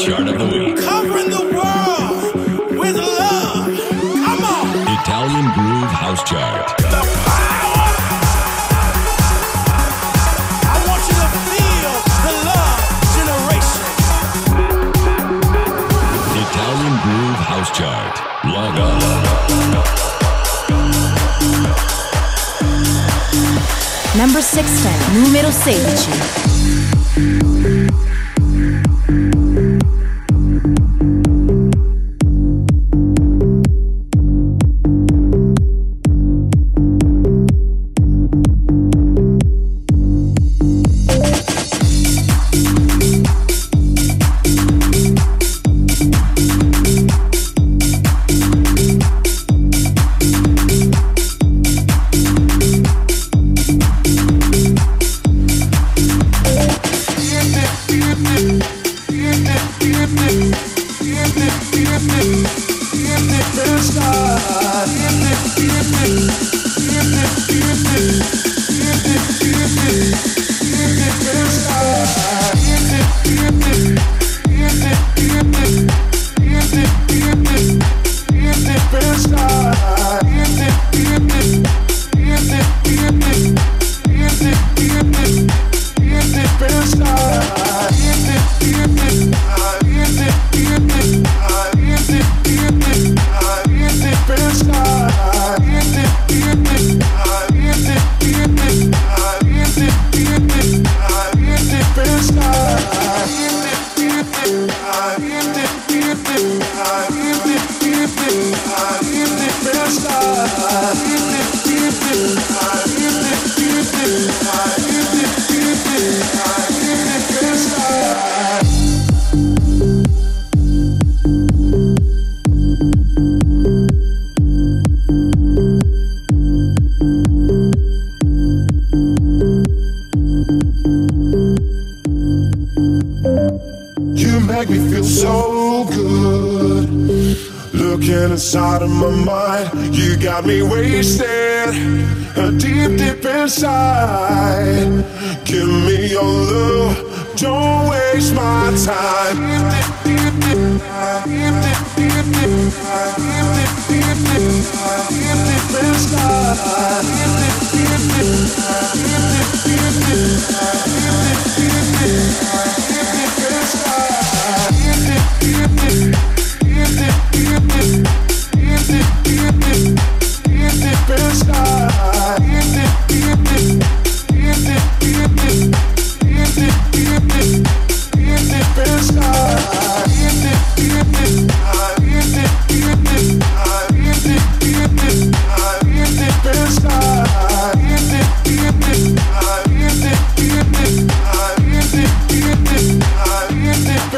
Chart of the week. Covering the world with love. Come on. Italian Groove House Chart. The power. I want you to feel the love generation. Italian Groove House Chart. Log on. Number 16, numero 16.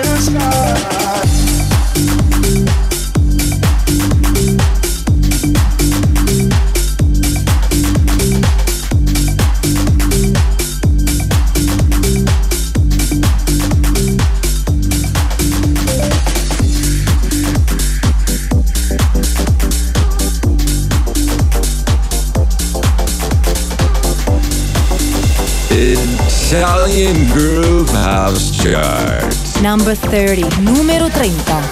Italian Number 30, numero 30.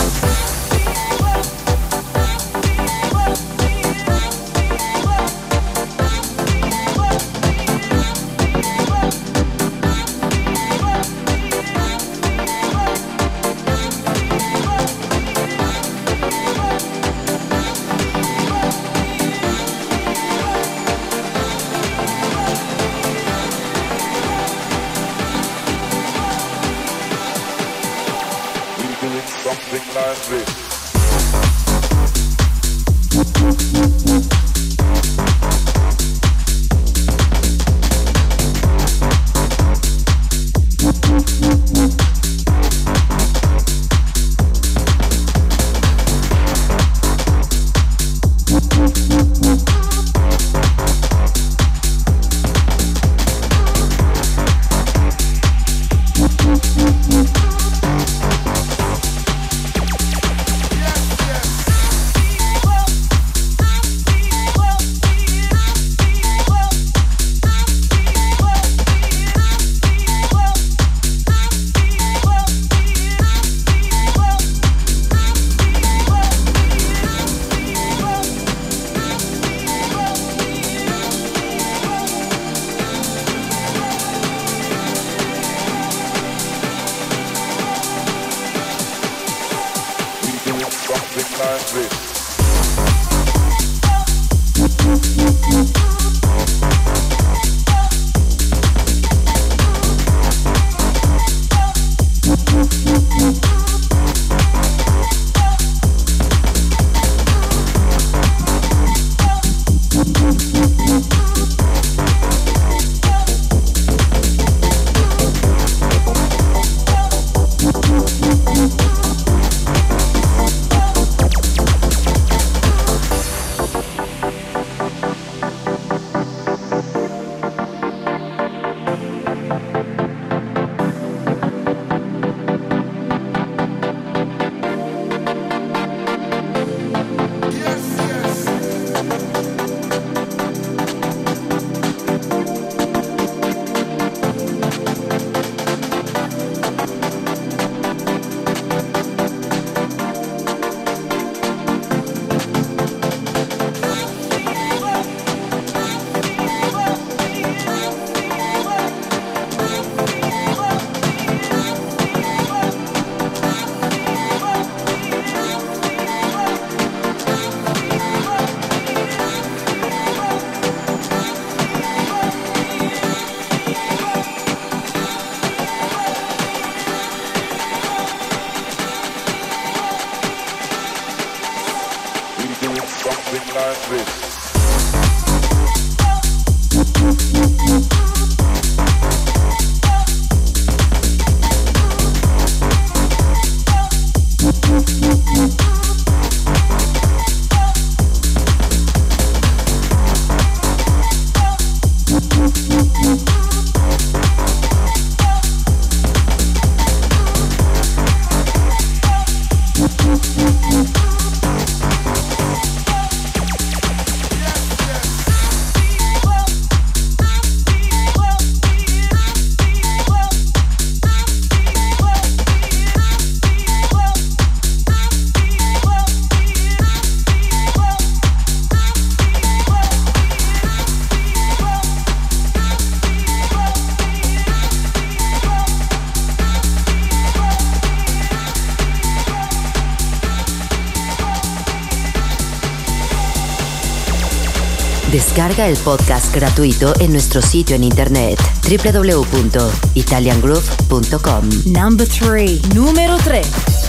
like this. El podcast gratuito en nuestro sitio en internet www.italiangroove.com. Number 3. Número 3.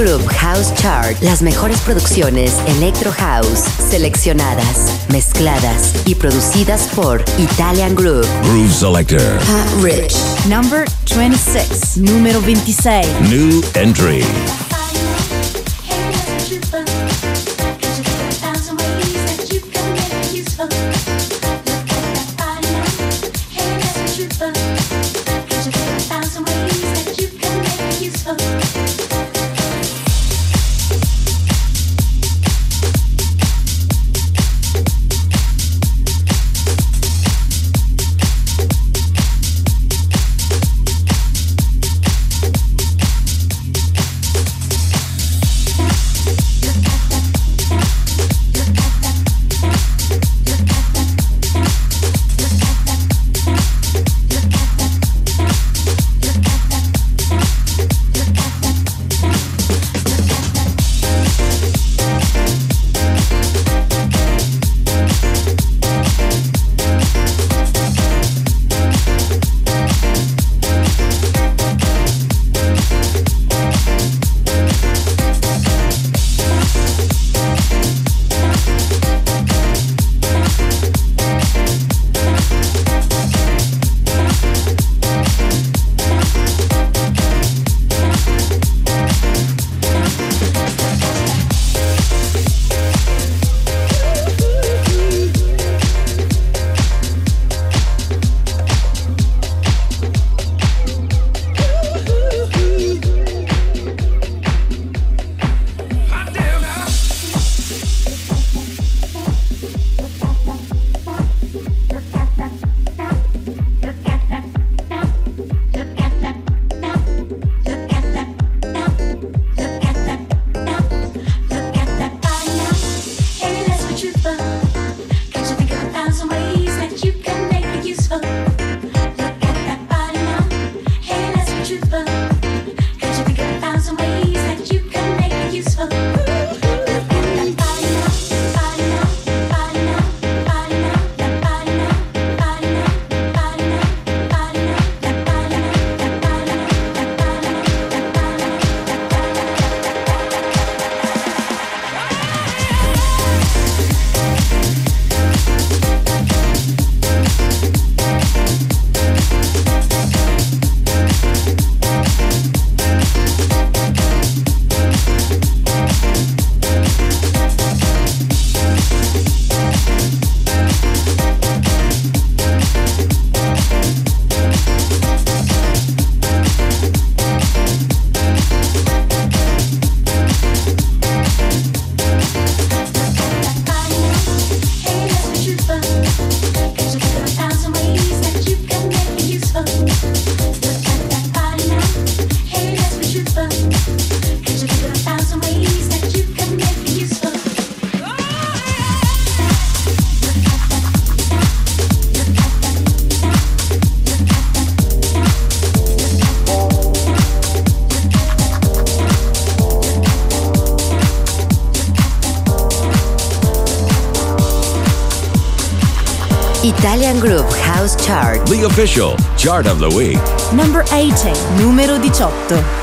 Group House Chart, las mejores producciones Electro House, seleccionadas, mezcladas y producidas por Italian Group. Groove Selector. Pat Rich. Number 26. Número 26. New Entry. Official, Chart of the Week. Number 18, numero 18.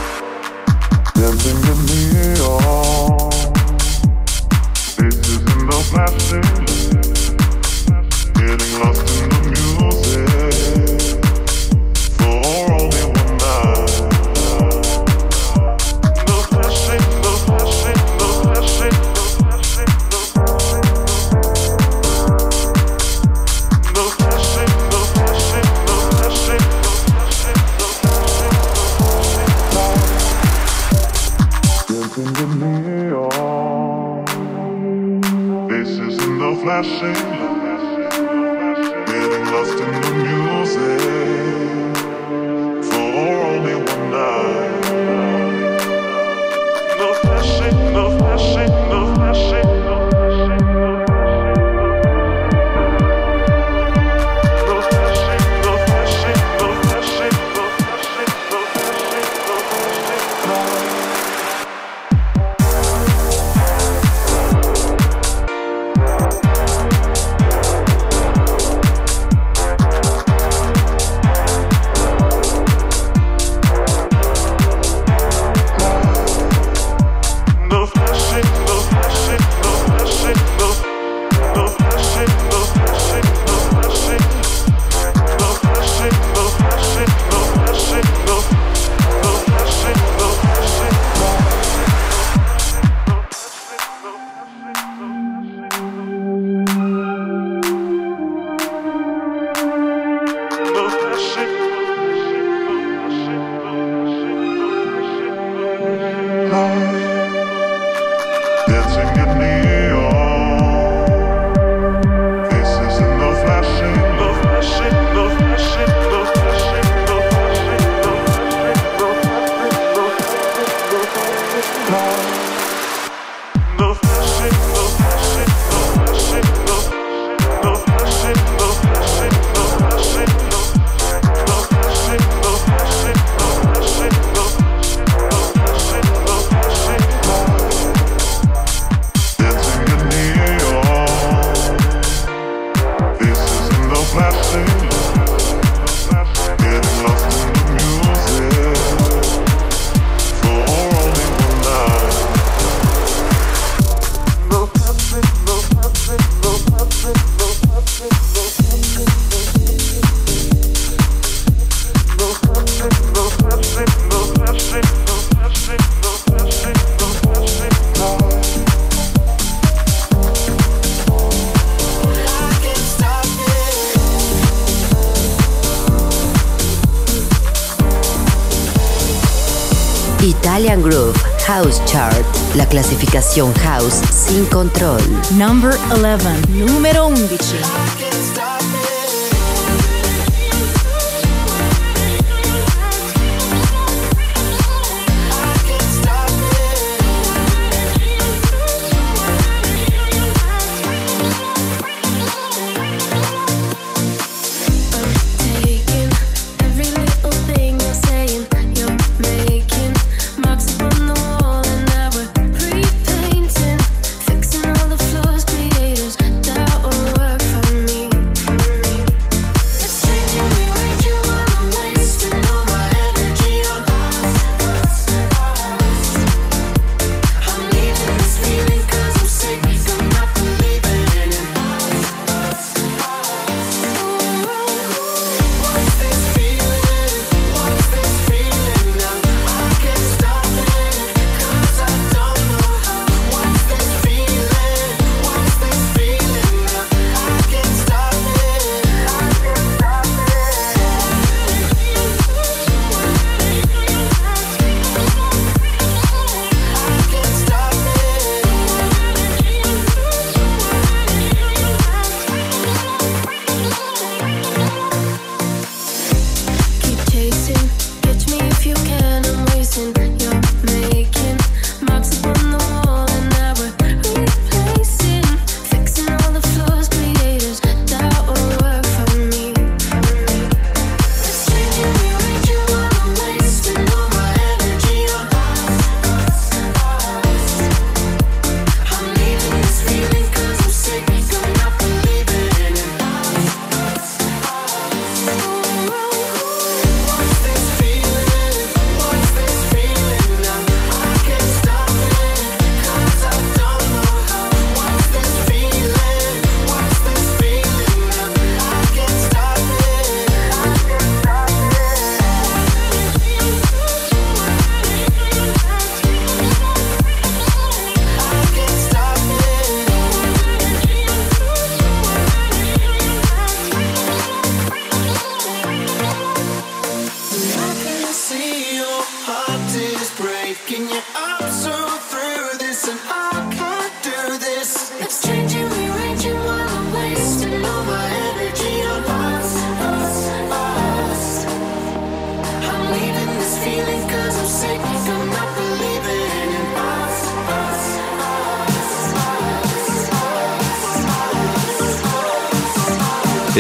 Number 11. Número 11.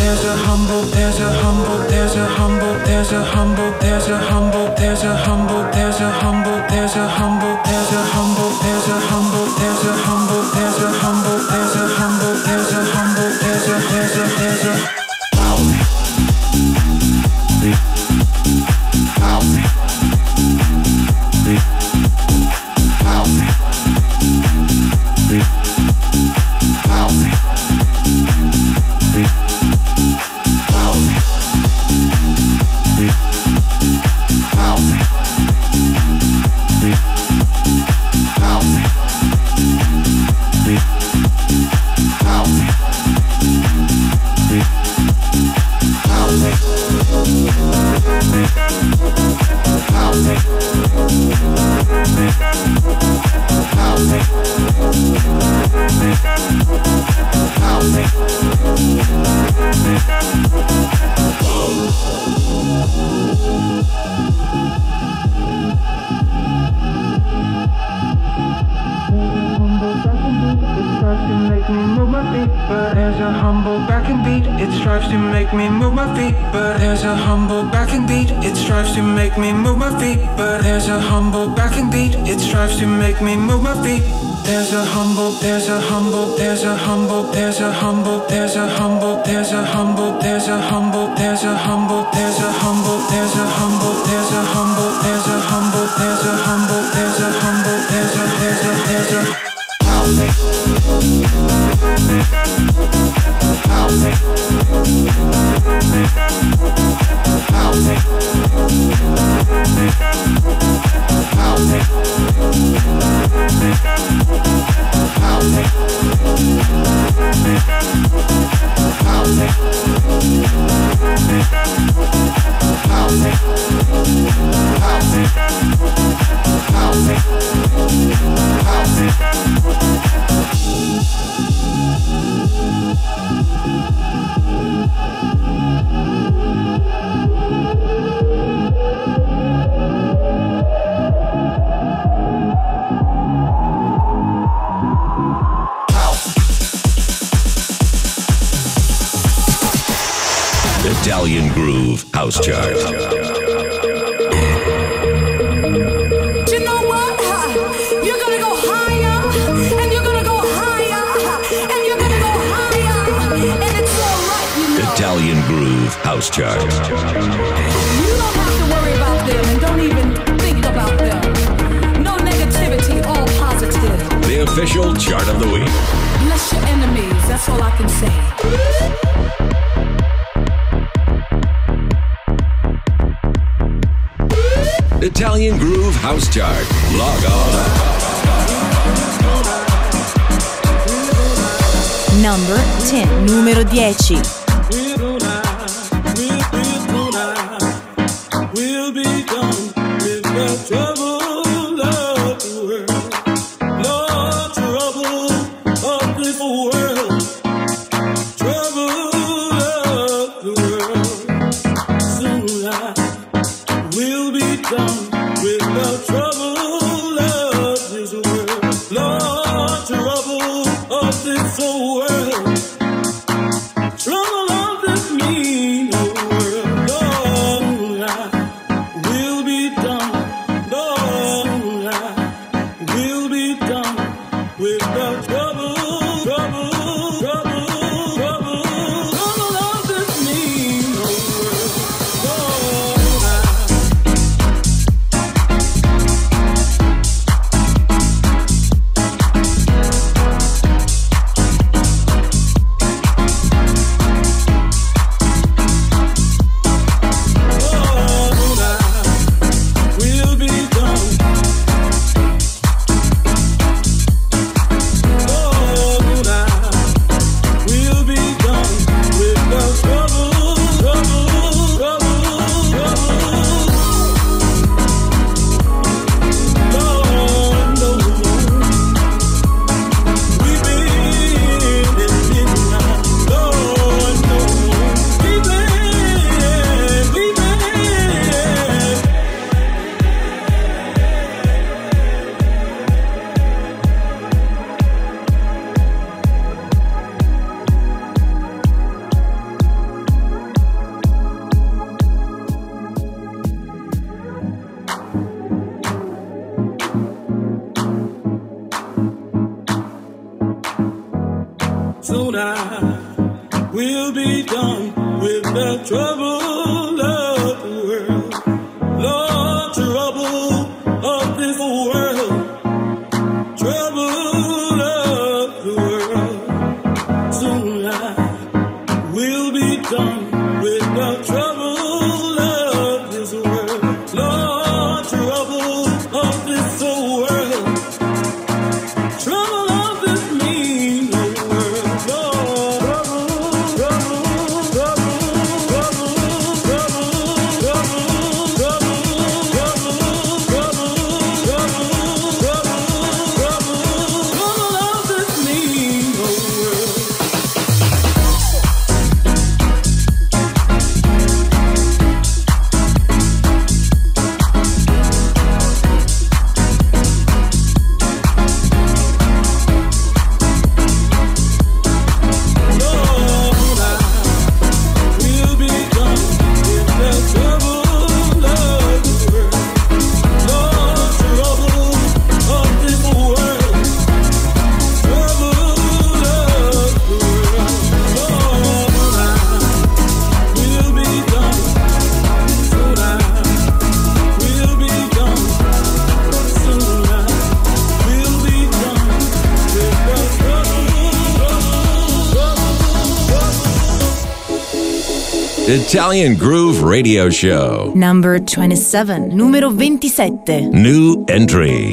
there's a humble, there's a humble, there's a humble, there's a humble, there's a humble, there's a humble, there's a humble, there's a humble, there's a humble, there's a humble, there's a humble, there's a humble, there's a humble, there's a humble, there's a there's a there's a It strives to make me move my feet. But there's a humble backing beat. It strives to make me move my feet. But there's a humble backing beat. It strives to make me move my feet. There's a humble, there's a humble, there's a humble, there's a humble, there's a humble, there's a humble, there's a humble, there's a humble, there's a humble, there's a humble, there's a humble, there's a humble, there's a humble, there's a humble, there's a there's a there's a House it. Groove House Chart. You know what? You're gonna go higher, and you're gonna go higher, and you're gonna go higher, and it's alright, you know. Italian Groove House Chart. You don't have to worry about them, and don't even think about them. No negativity, all positive. The official chart of the week. Bless your enemies, that's all I can say. Italian Groove House Chart. Log on. Number 10, numero 10. Italian Groove Radio Show. Number 27, numero 27. New entry.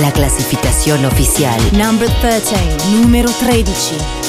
la clasificación oficial. Number 13, número 13.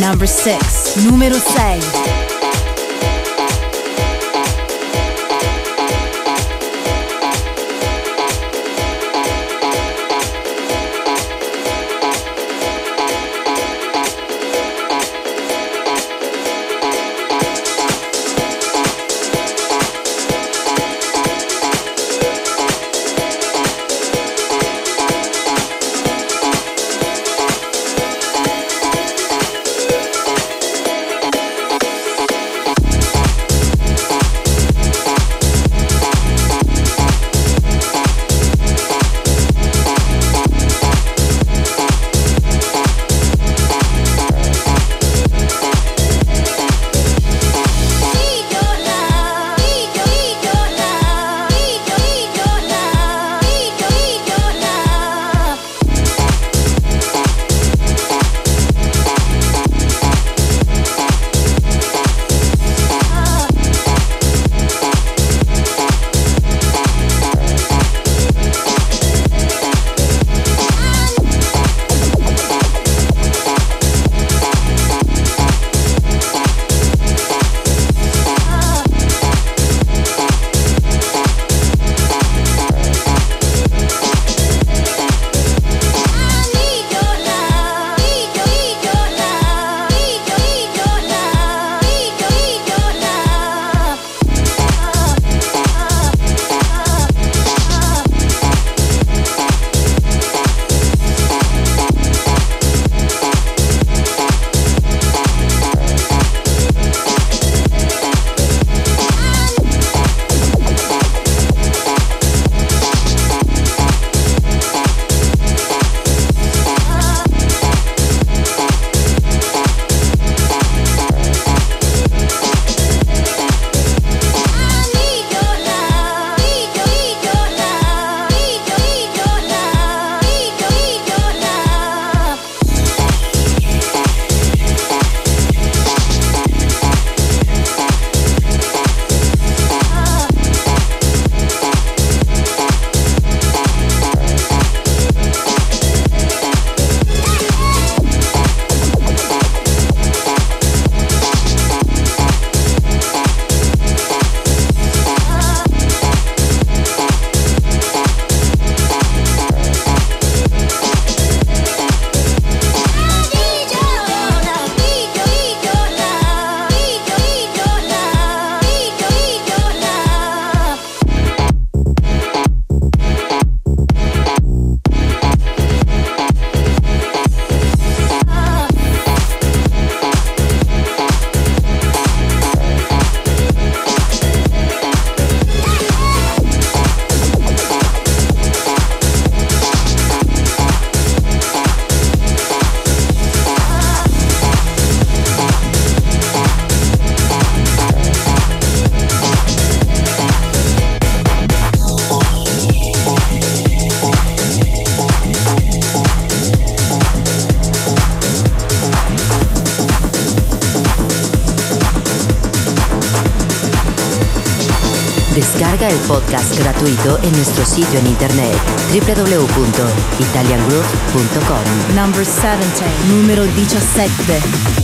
Number 6. Numero 6. Podcast gratuito en nuestro sitio en internet www.italiangroove.com. Number 17. Numero 17.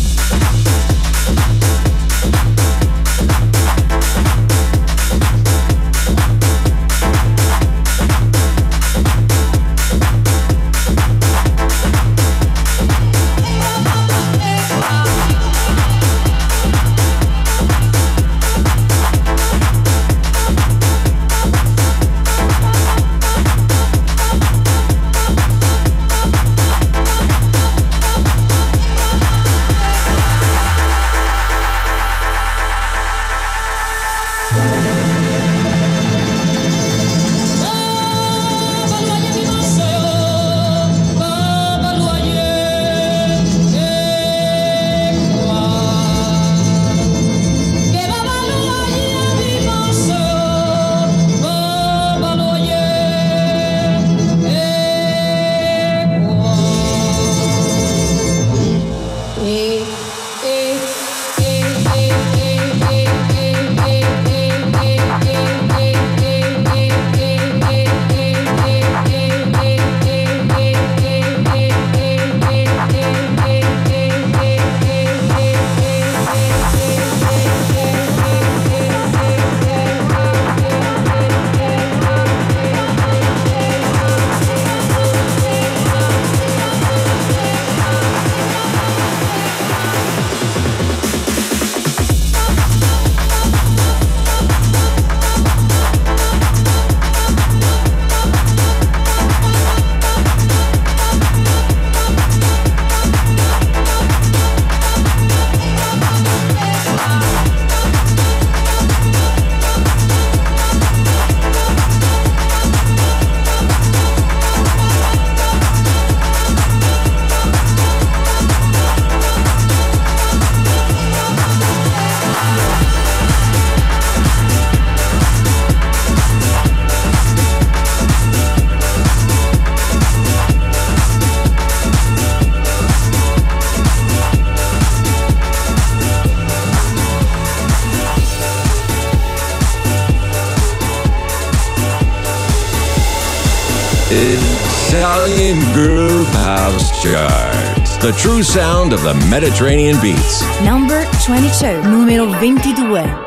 true sound of the Mediterranean beats. Number 22. Numero 22.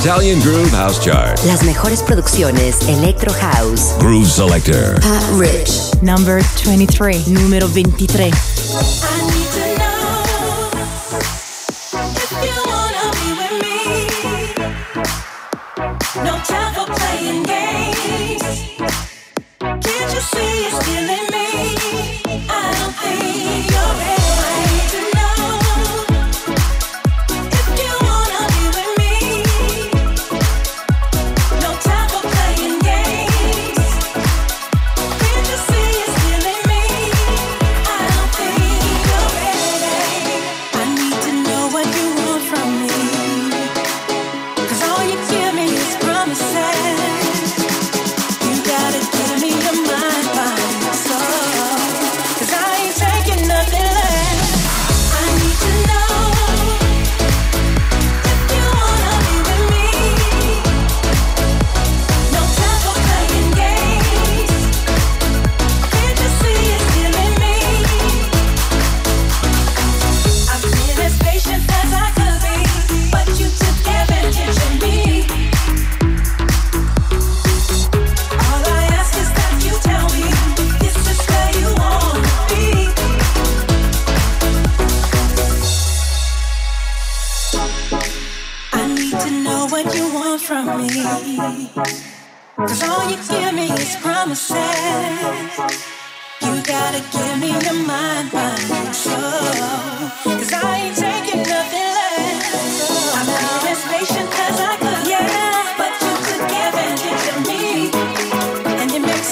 Italian Groove House Chart. Las mejores producciones Electro House. Groove Selector. Pat Rich. Number 23. Número 23.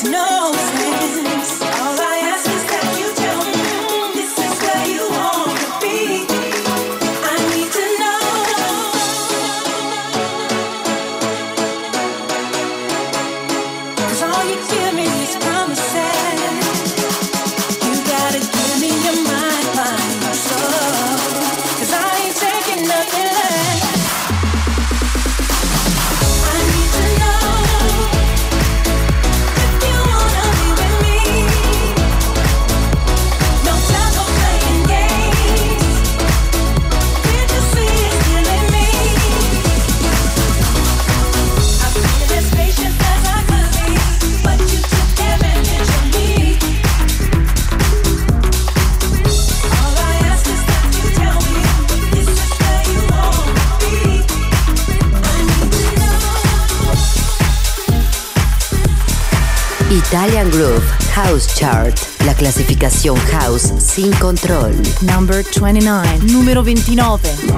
no Groove House Chart, la clasificación house sin control. Number 29, número 29.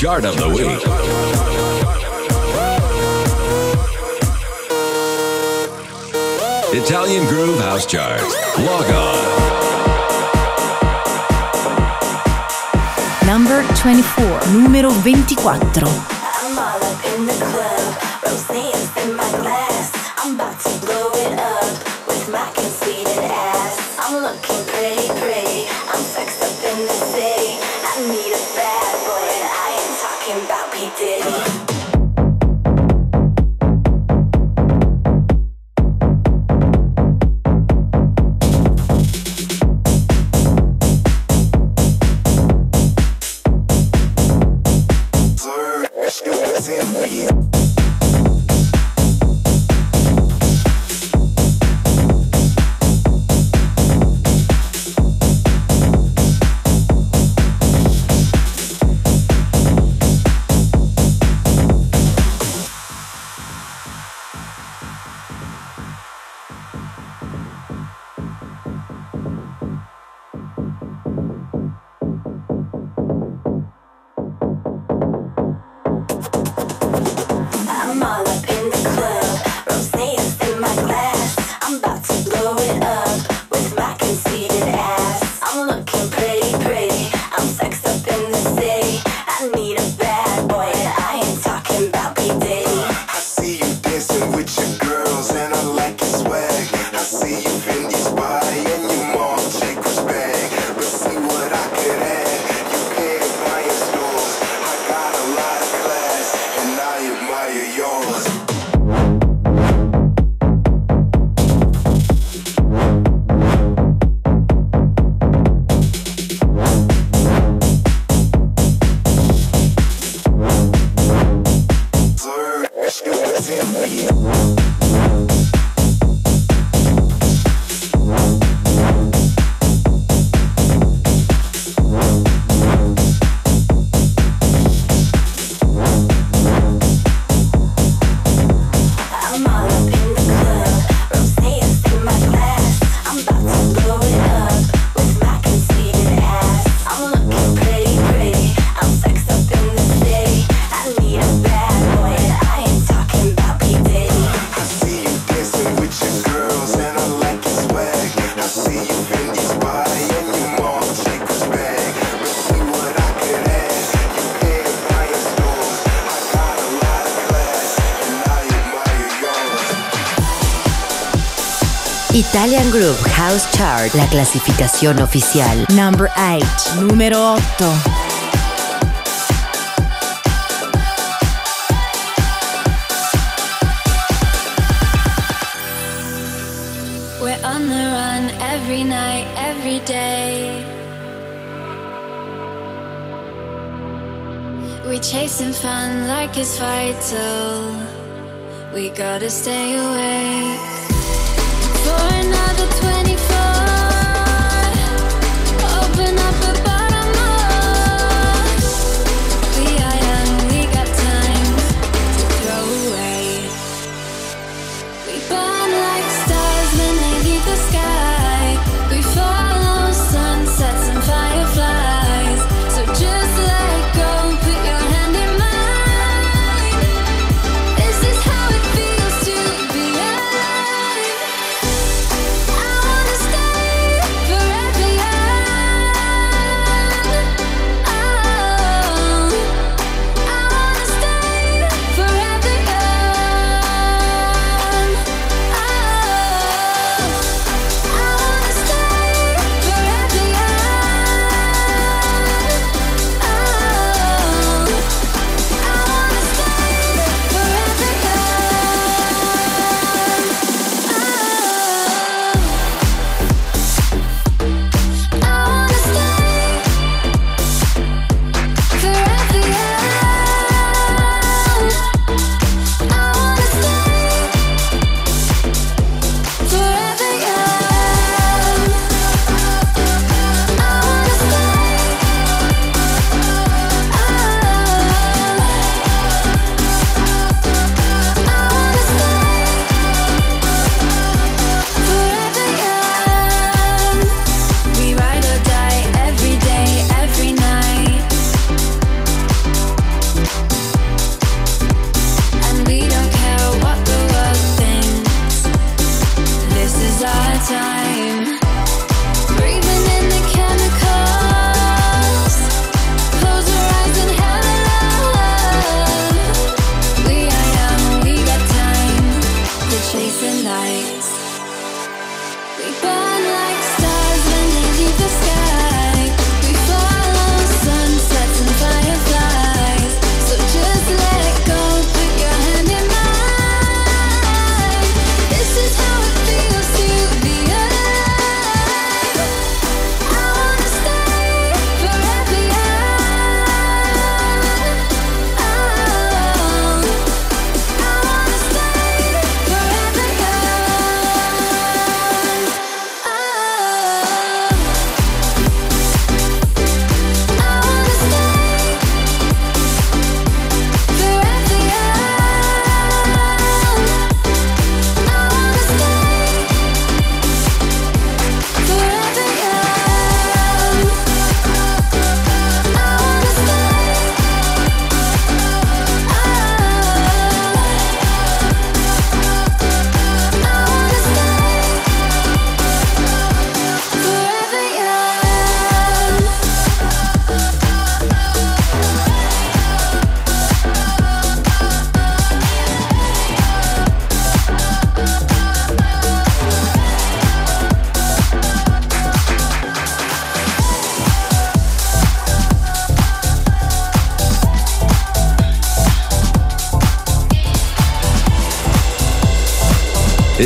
Chart of the Week. Italian Groove House Chart. Log on. Number 24, numero 24. Italian Groove House Chart, la clasificación oficial. Number 8, número 8. every night, every day. We chasing fun like it's vital. We gotta stay away.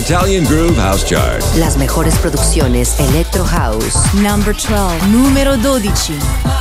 Italian Groove House Chart. Las mejores producciones Electro House. Number 12. Número 12.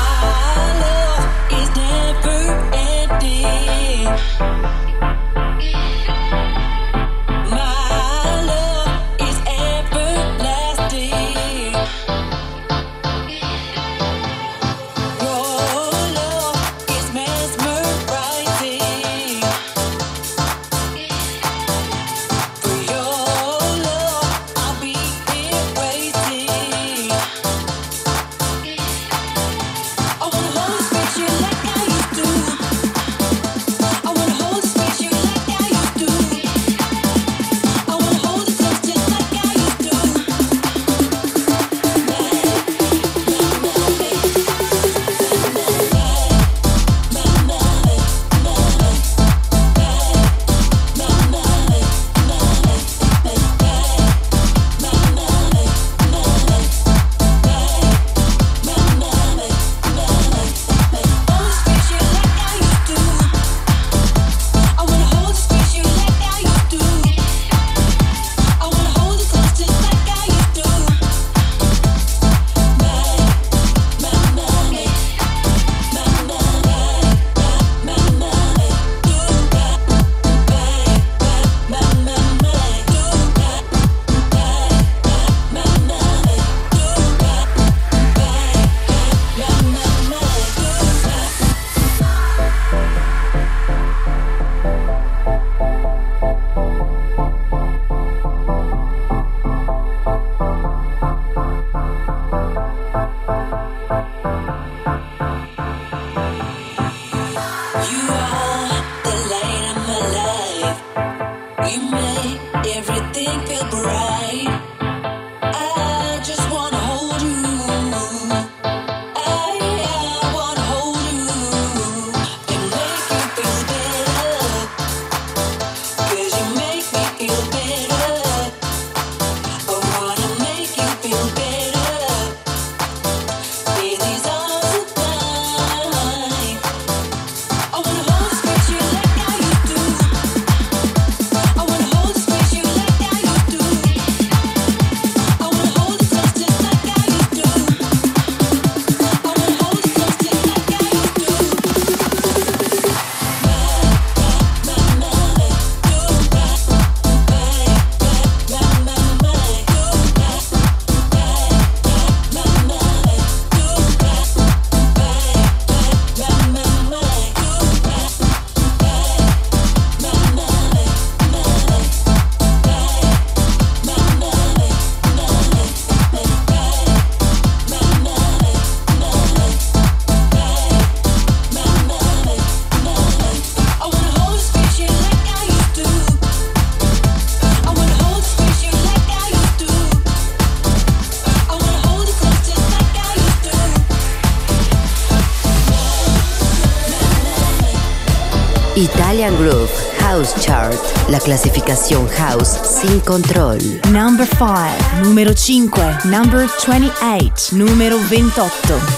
la clasificación house sin control. Number 5, número 5, number 28, número 28.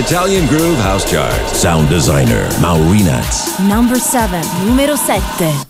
Italian Groove House Chart. Sound designer Maurinats. Number 7, numero 7.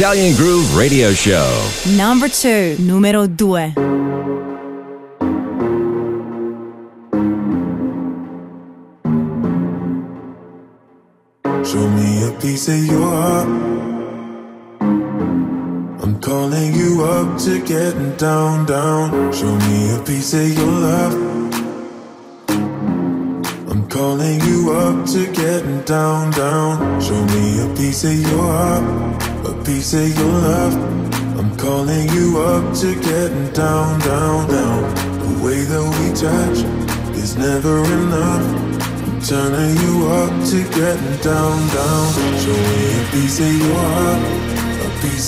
Italian Groove Radio Show. Number two, numero due.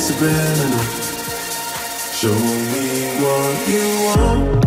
subliminal. Show me what you want.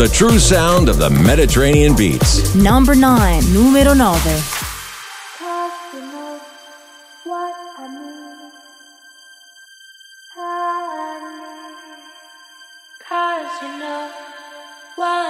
The true sound of the Mediterranean beats. Number 9. Numero 9. Cause you know what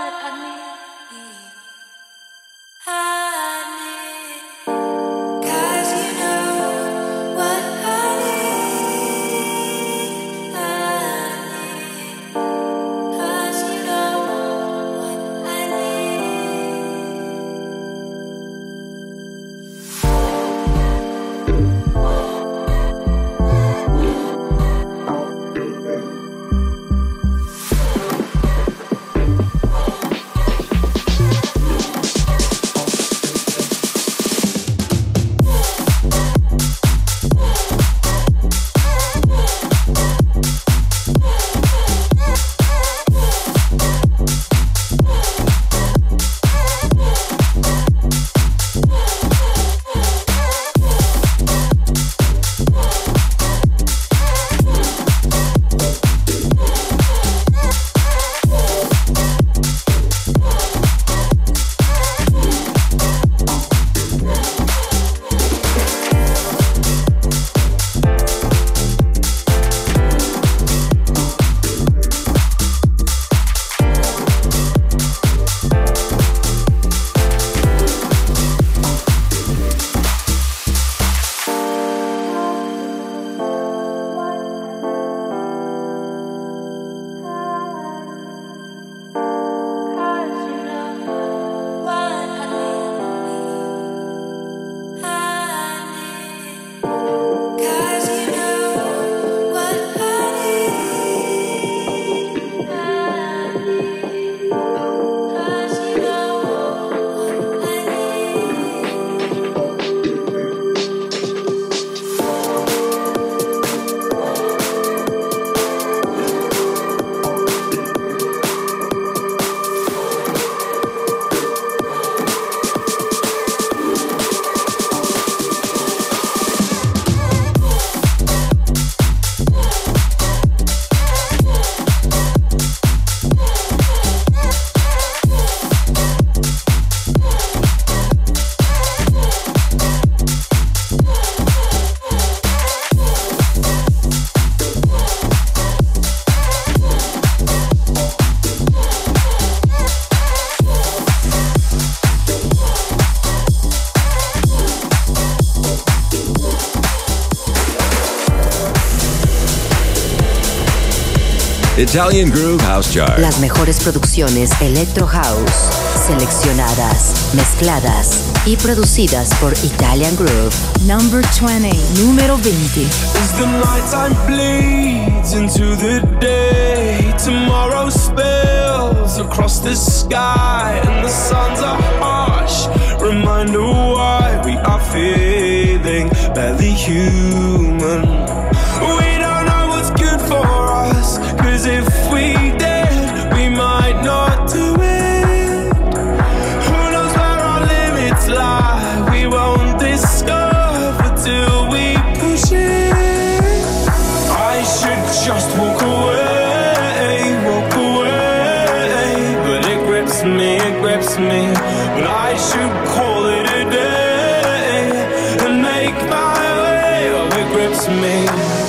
Italian Groove House Chart. Las mejores producciones Electro House, seleccionadas, mezcladas y producidas por Italian Groove. Number 20. Numero 20. As the nighttime bleeds into the day, tomorrow spills across the sky, and the suns are harsh. Reminder why we are feeling barely human. Me, it grips me. But I should call it a day and make my way. Oh, it grips me.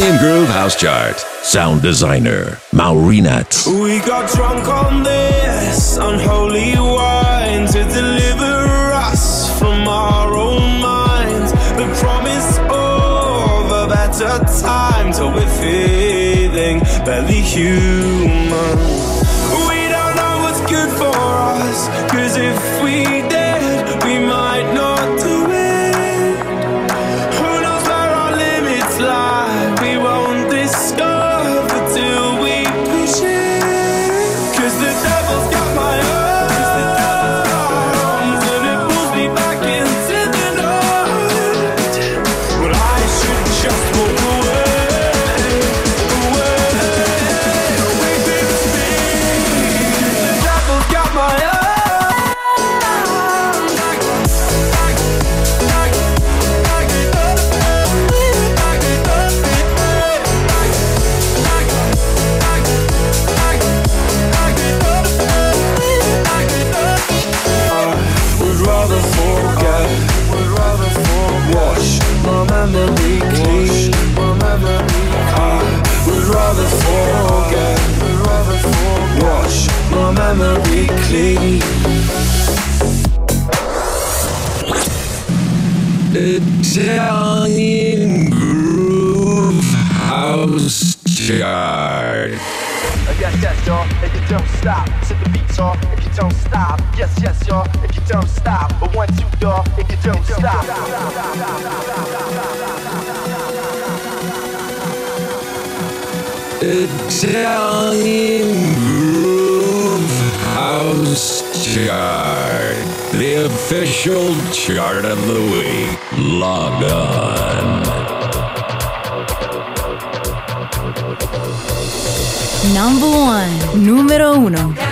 Italian Groove House Chart. Sound designer, Maurinat. We got drunk on this unholy wine to deliver us from our own minds. The promise of a better time till we're feeling barely human. don't stop, set the beats off. If you don't stop, yes, yes, y'all. If you don't stop, but once you do, If you don't stop. Italian Groove House Chart, the official chart of the week. Log on. Number one. número uno.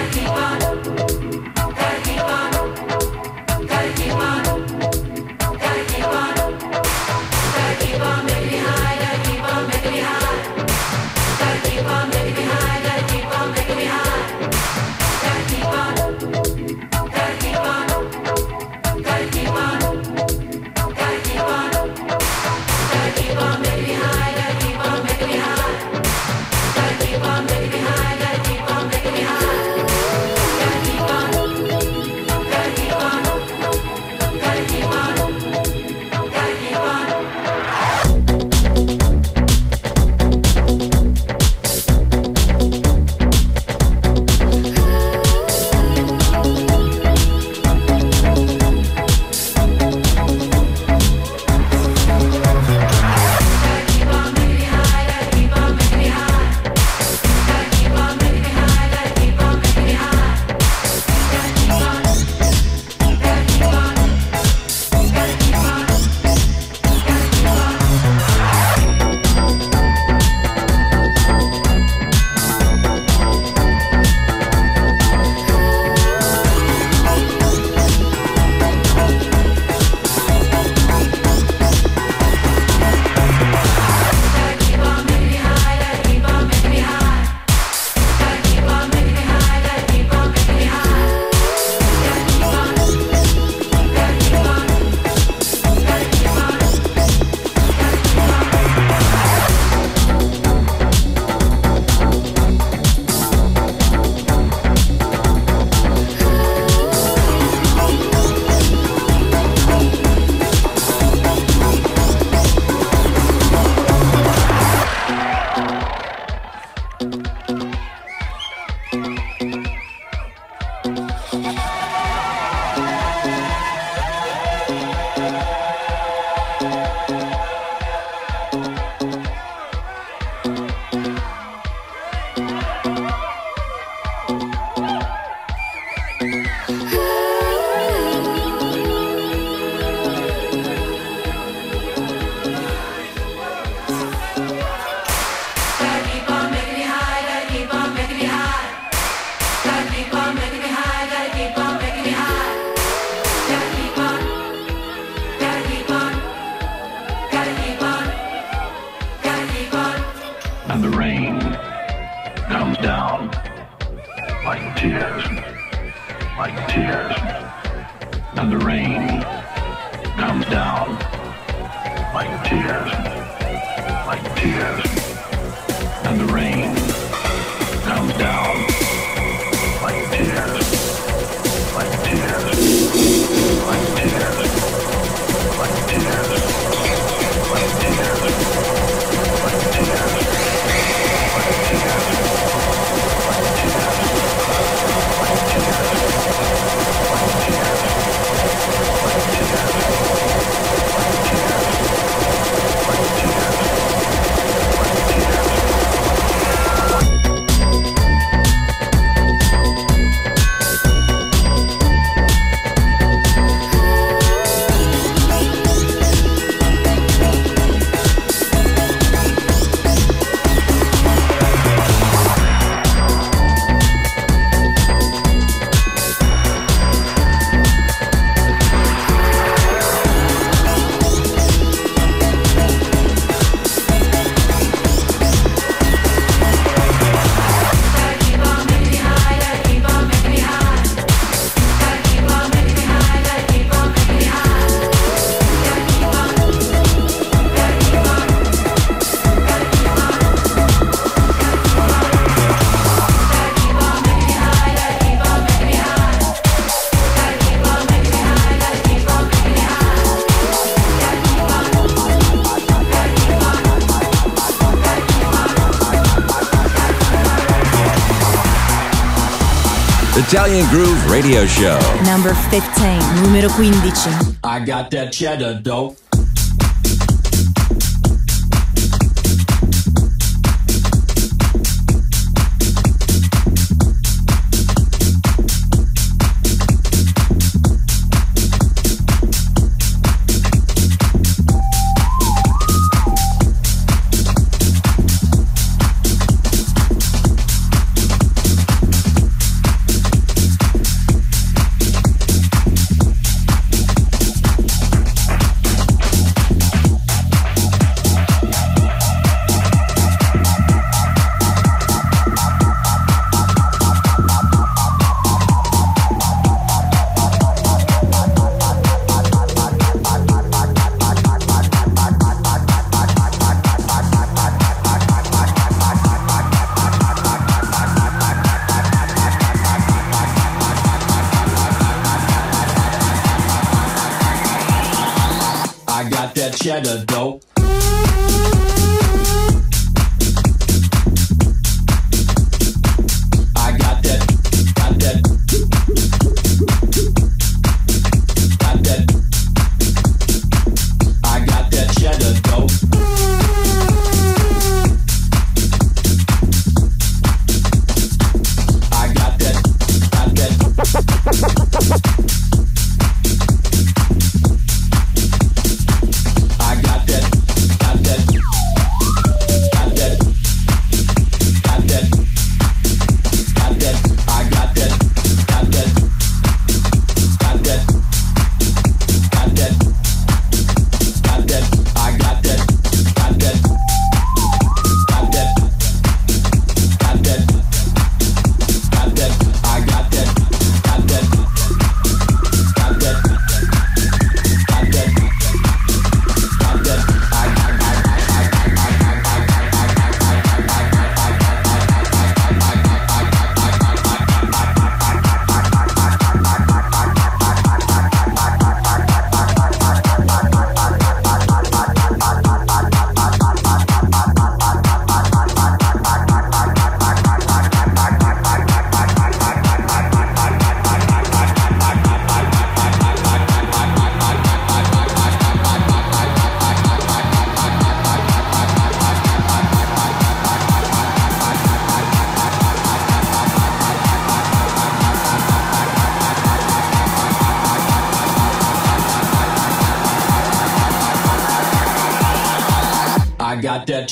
Italian Groove Radio Show. Number 15, numero 15. I got that cheddar dough.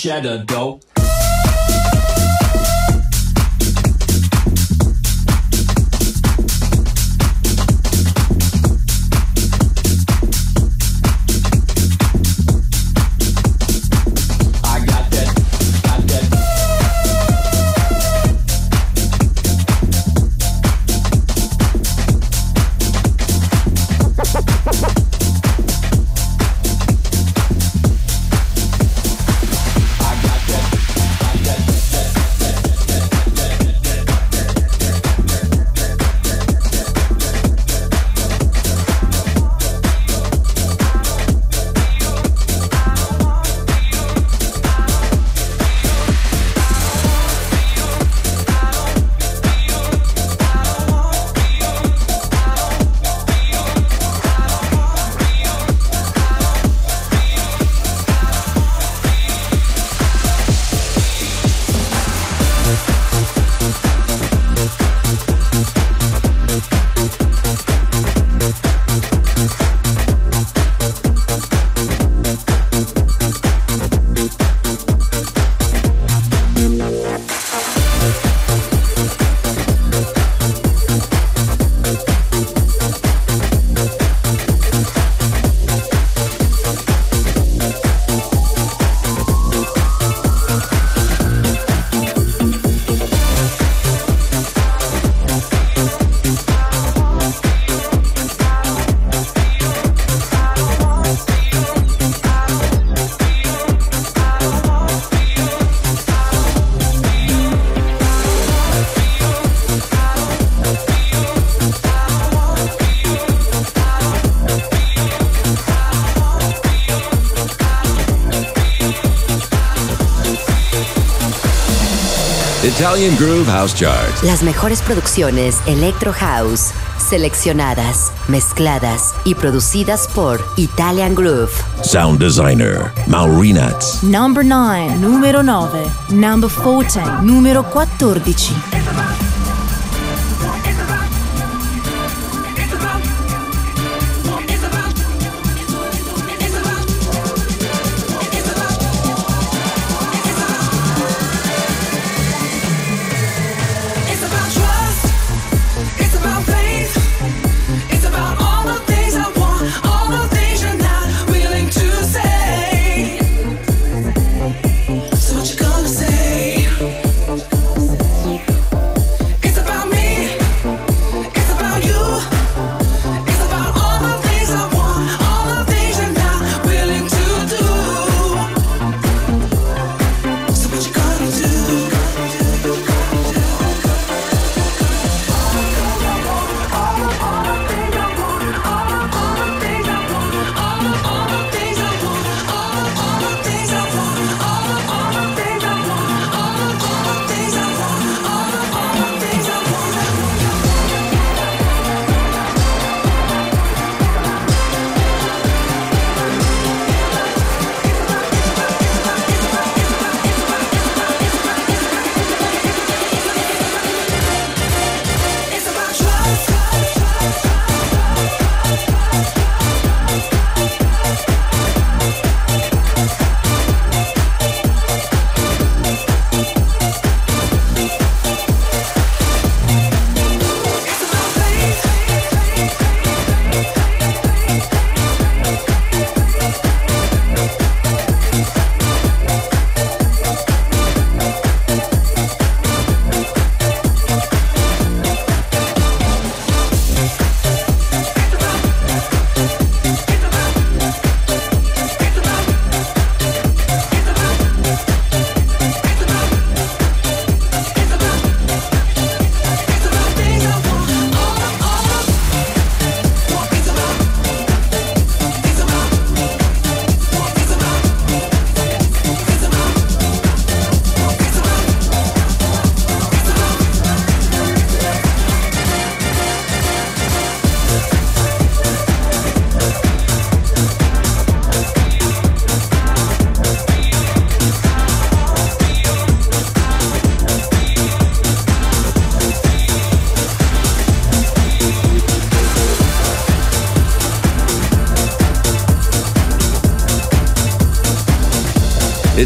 shattered Italian Groove House Chart. Las mejores producciones Electro House, seleccionadas, mezcladas y producidas por Italian Groove. Sound designer, Maurinats. Number 9, numero 9. Number 14, numero 14.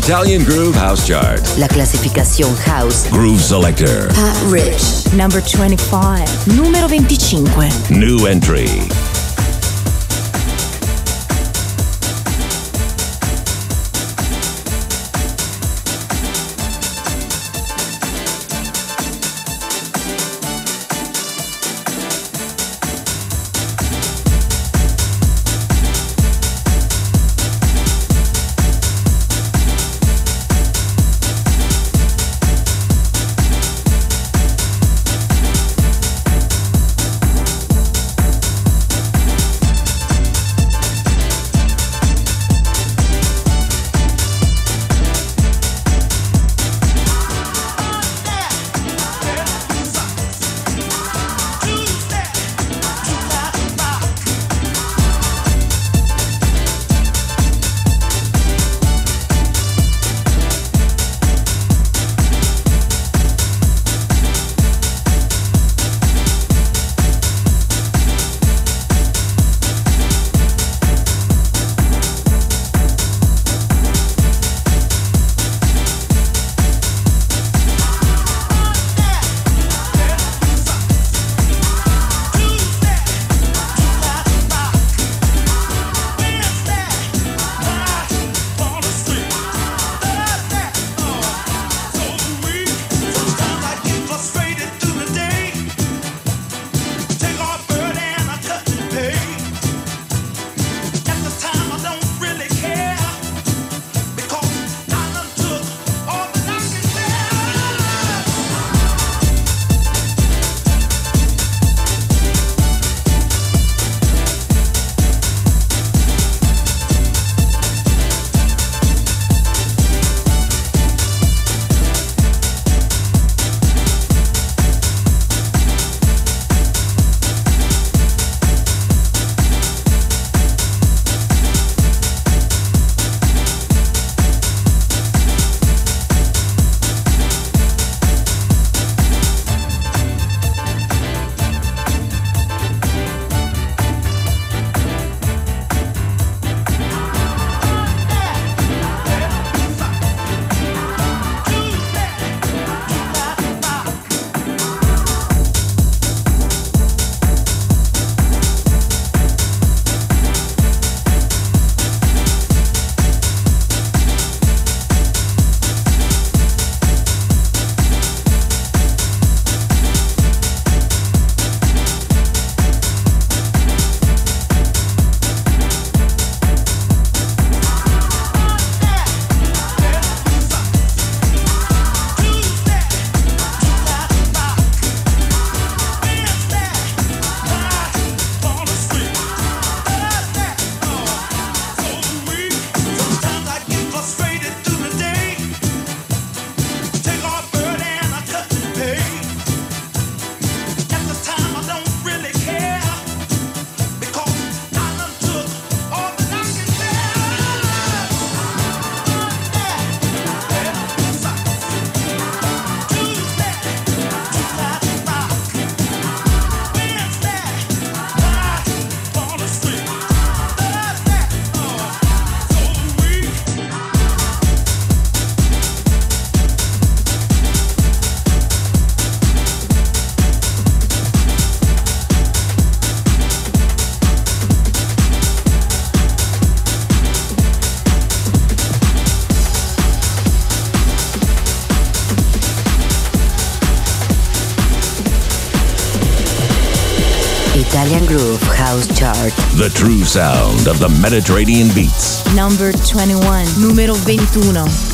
Italian Groove House Chart. La clasificación House. Groove Selector. Pat Rich. Number 25, numero 25. New entry. Italian Groove House Chart. The true sound of the Mediterranean beats. Number 21. Numero 21.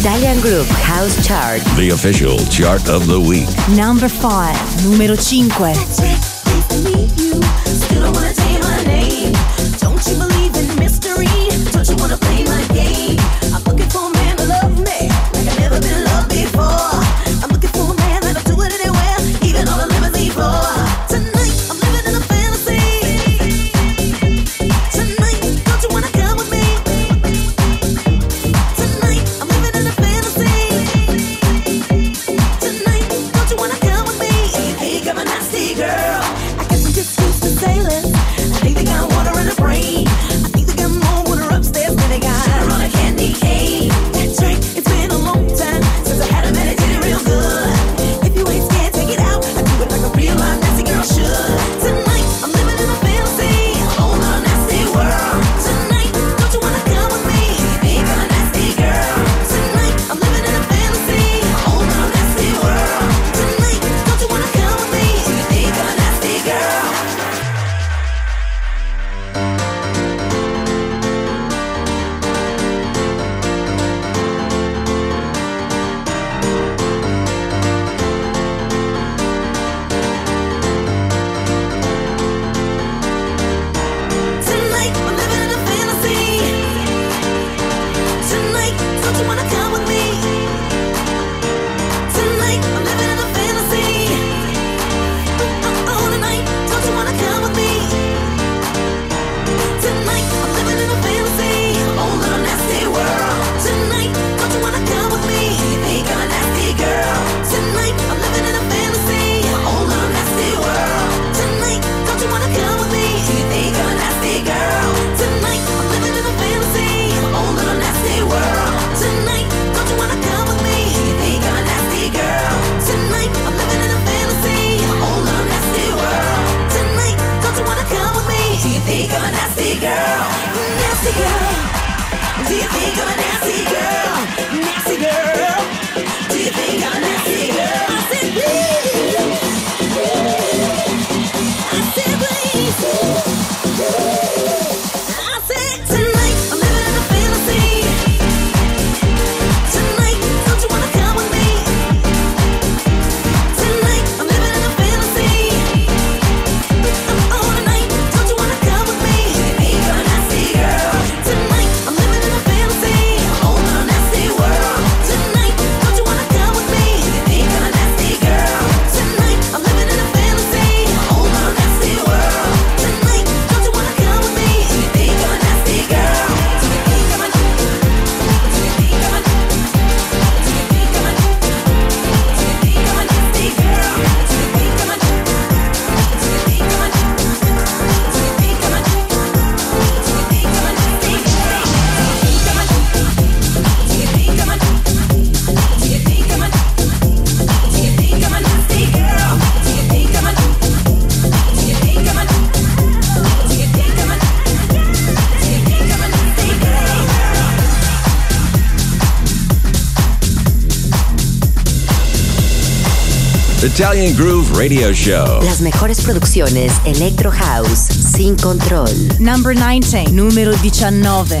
Italian Group House Chart. The official chart of the week. Number 5. Numero 5. Italian Groove Radio Show. Las mejores producciones Electro House sin control. Number 19. Numero 19.